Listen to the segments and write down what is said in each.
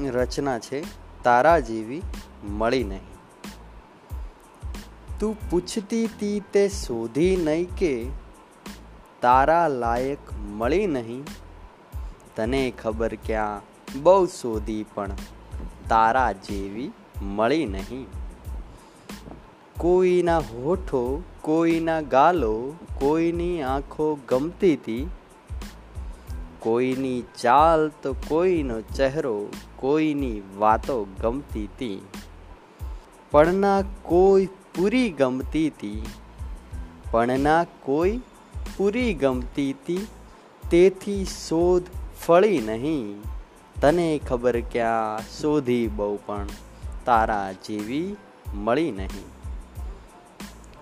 રચના છે, તારા જેવી મળી નહીં. તું પૂછતી તી તે શોધી નહીં કે તારા લાયક મળી નહીં. તને ખબર ક્યાં બહુ શોધી પણ તારા જેવી મળી નહીં. કોઈના હોઠો, કોઈના ગાલો, કોઈની આંખો ગમતી હતી કોઈની ચાલ તો કોઈનો ચહેરો, કોઈની વાતો ગમતી હતી પણ ના કોઈ પૂરી ગમતી હતી પણ ના કોઈ પૂરી ગમતી હતી તેથી શોધ ફળી નહીં. તને ખબર ક્યાં શોધી બહુ પણ તારા જેવી મળી નહીં.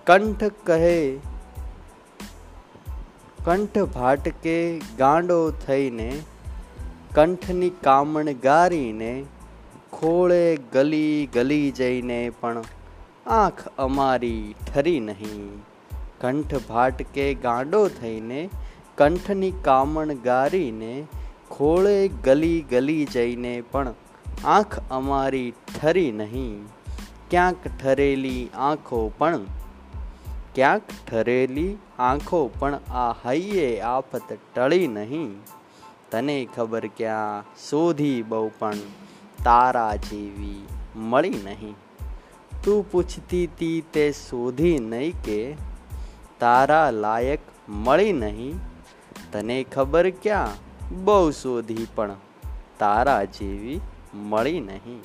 કંઠ કહે કંઠ ભાટકે ગાંડો થઈને કંઠની કામણ ગારીને ખોળે ગલી ગલી જઈને પણ આંખ અમારી ઠરી નહીં. કંઠ ભાટકે ગાંડો થઈને કંઠની કામણ ગારીને ખોળે ગલી ગલી જઈને પણ આંખ અમારી ઠરી નહીં. ક્યાંક ઠરેલી આંખો પણ ક્યાંક ઠરેલી આંખો, પણ આ હૈયે આફત ટળી નહીં. તને ખબર ક્યાં શોધી બહુ પણ તારા જેવી મળી નહીં. તું પૂછતી તી તે શોધી નહીં કે તારા લાયક મળી નહીં. તને ખબર ક્યાં બહુ શોધી પણ તારા જેવી મળી નહીં.